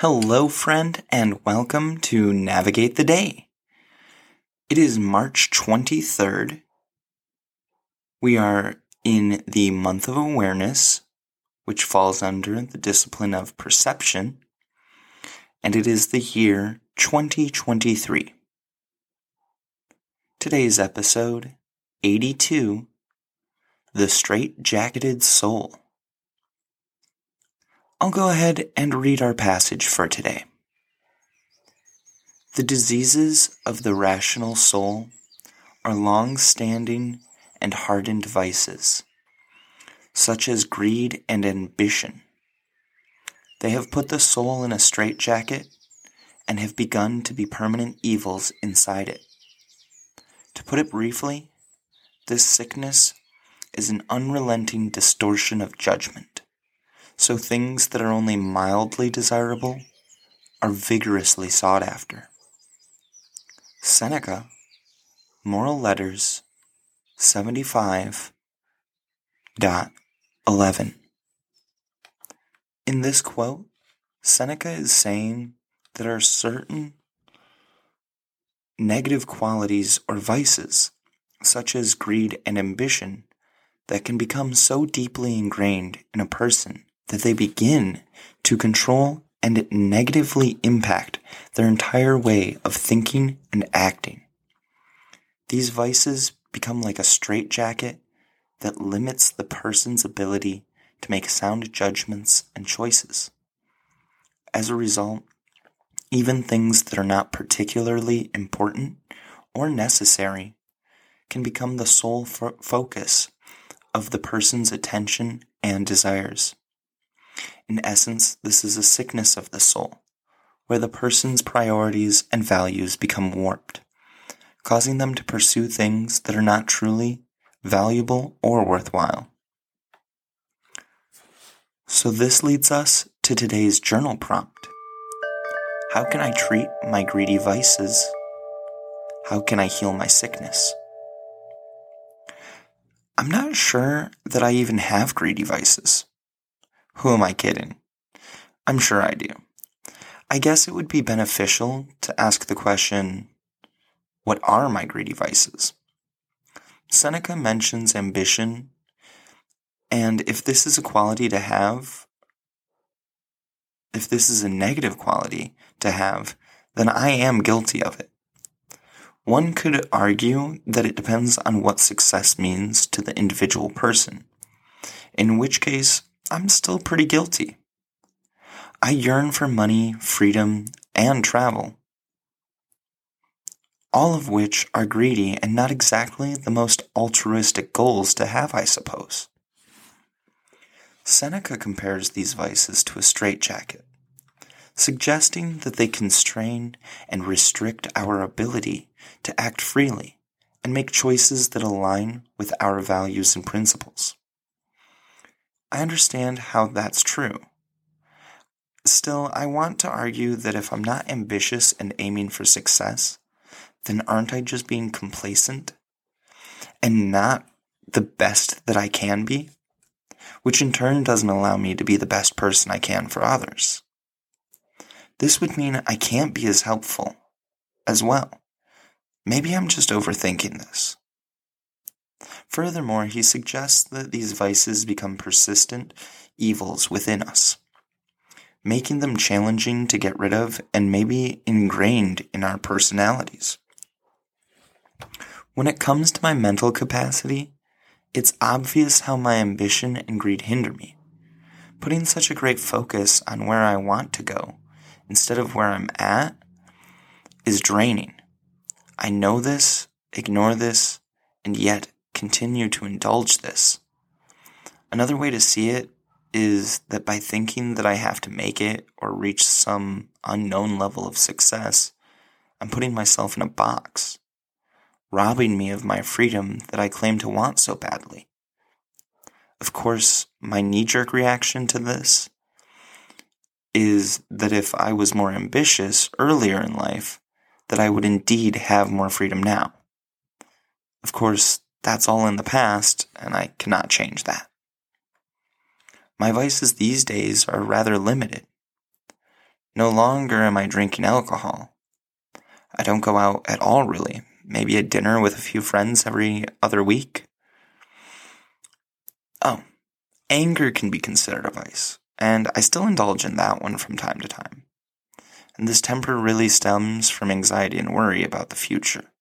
Hello, friend, and welcome to Navigate the Day. It is March 23rd. We are in the month of awareness, which falls under the discipline of perception, and it is the year 2023. Today's episode 82 The Straight Jacketed Soul. I'll go ahead and read our passage for today. The diseases of the rational soul are long standing and hardened vices, such as greed and ambition. They have put the soul in a straitjacket and have begun to be permanent evils inside it. To put it briefly, this sickness is an unrelenting distortion of judgment so things that are only mildly desirable are vigorously sought after. Seneca, Moral Letters 75.11. In this quote, Seneca is saying that there are certain negative qualities or vices, such as greed and ambition, that can become so deeply ingrained in a person that they begin to control and negatively impact their entire way of thinking and acting. These vices become like a straitjacket that limits the person's ability to make sound judgments and choices. As a result, even things that are not particularly important or necessary can become the sole fo- focus of the person's attention and desires. In essence, this is a sickness of the soul, where the person's priorities and values become warped, causing them to pursue things that are not truly valuable or worthwhile. So, this leads us to today's journal prompt How can I treat my greedy vices? How can I heal my sickness? I'm not sure that I even have greedy vices. Who am I kidding? I'm sure I do. I guess it would be beneficial to ask the question, what are my greedy vices? Seneca mentions ambition, and if this is a quality to have, if this is a negative quality to have, then I am guilty of it. One could argue that it depends on what success means to the individual person, in which case I'm still pretty guilty. I yearn for money, freedom, and travel. All of which are greedy and not exactly the most altruistic goals to have, I suppose. Seneca compares these vices to a straitjacket, suggesting that they constrain and restrict our ability to act freely and make choices that align with our values and principles. I understand how that's true. Still, I want to argue that if I'm not ambitious and aiming for success, then aren't I just being complacent and not the best that I can be? Which in turn doesn't allow me to be the best person I can for others. This would mean I can't be as helpful as well. Maybe I'm just overthinking this. Furthermore, he suggests that these vices become persistent evils within us, making them challenging to get rid of and maybe ingrained in our personalities. When it comes to my mental capacity, it's obvious how my ambition and greed hinder me. Putting such a great focus on where I want to go instead of where I'm at is draining. I know this, ignore this, and yet continue to indulge this. Another way to see it is that by thinking that I have to make it or reach some unknown level of success, I'm putting myself in a box, robbing me of my freedom that I claim to want so badly. Of course, my knee jerk reaction to this is that if I was more ambitious earlier in life, that I would indeed have more freedom now. Of course, that's all in the past, and I cannot change that. My vices these days are rather limited. No longer am I drinking alcohol. I don't go out at all, really. Maybe a dinner with a few friends every other week. Oh, anger can be considered a vice, and I still indulge in that one from time to time. And this temper really stems from anxiety and worry about the future.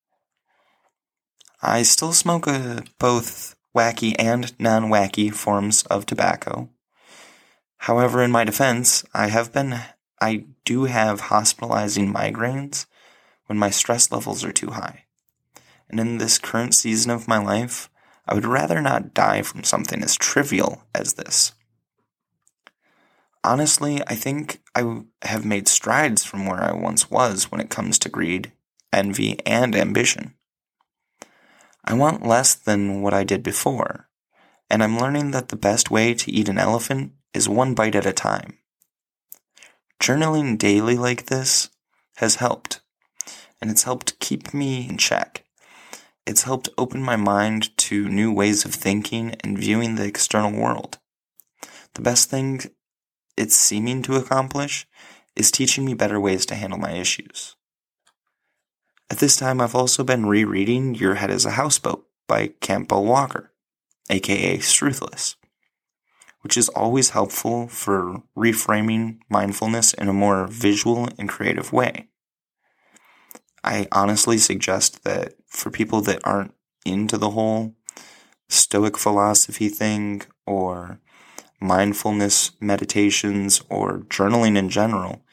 I still smoke a, both wacky and non wacky forms of tobacco. However, in my defense, I have been, I do have hospitalizing migraines when my stress levels are too high. And in this current season of my life, I would rather not die from something as trivial as this. Honestly, I think I have made strides from where I once was when it comes to greed, envy, and ambition. I want less than what I did before, and I'm learning that the best way to eat an elephant is one bite at a time. Journaling daily like this has helped, and it's helped keep me in check. It's helped open my mind to new ways of thinking and viewing the external world. The best thing it's seeming to accomplish is teaching me better ways to handle my issues. At this time, I've also been rereading Your Head is a Houseboat by Campbell Walker, aka Struthless, which is always helpful for reframing mindfulness in a more visual and creative way. I honestly suggest that for people that aren't into the whole Stoic philosophy thing or mindfulness meditations or journaling in general,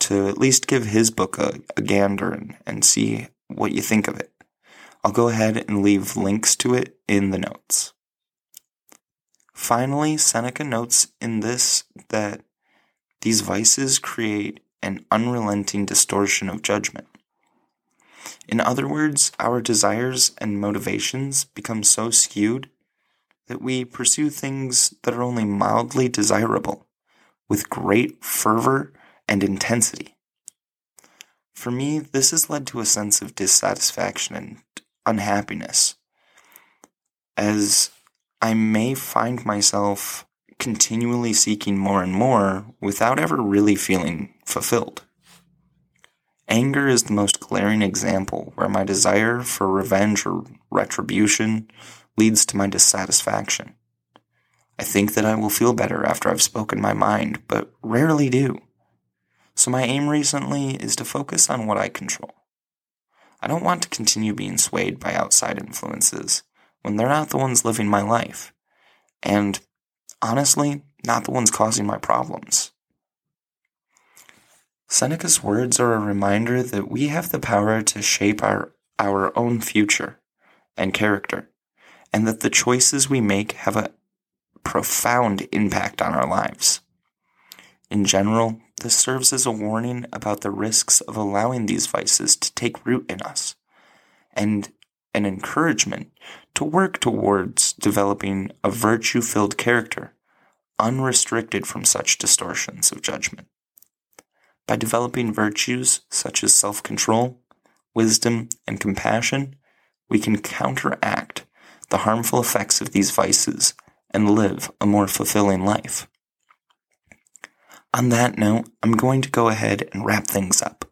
to at least give his book a, a gander and, and see what you think of it. I'll go ahead and leave links to it in the notes. Finally, Seneca notes in this that these vices create an unrelenting distortion of judgment. In other words, our desires and motivations become so skewed that we pursue things that are only mildly desirable with great fervor and intensity. For me, this has led to a sense of dissatisfaction and unhappiness, as I may find myself continually seeking more and more without ever really feeling fulfilled. Anger is the most glaring example where my desire for revenge or retribution leads to my dissatisfaction. I think that I will feel better after I've spoken my mind, but rarely do. So my aim recently is to focus on what I control. I don't want to continue being swayed by outside influences when they're not the ones living my life. And honestly, not the ones causing my problems. Seneca's words are a reminder that we have the power to shape our, our own future and character, and that the choices we make have a profound impact on our lives. In general, this serves as a warning about the risks of allowing these vices to take root in us, and an encouragement to work towards developing a virtue filled character, unrestricted from such distortions of judgment. By developing virtues such as self control, wisdom, and compassion, we can counteract the harmful effects of these vices and live a more fulfilling life. On that note, I'm going to go ahead and wrap things up.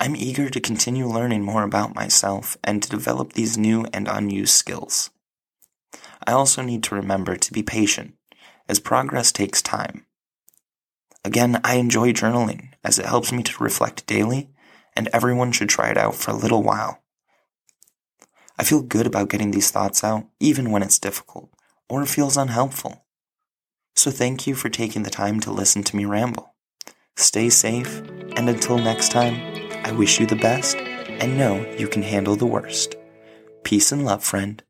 I'm eager to continue learning more about myself and to develop these new and unused skills. I also need to remember to be patient, as progress takes time. Again, I enjoy journaling as it helps me to reflect daily, and everyone should try it out for a little while. I feel good about getting these thoughts out, even when it's difficult or feels unhelpful. So thank you for taking the time to listen to me ramble. Stay safe, and until next time, I wish you the best and know you can handle the worst. Peace and love, friend.